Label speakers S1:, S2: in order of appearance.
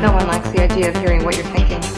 S1: No one likes the idea of hearing what you're thinking.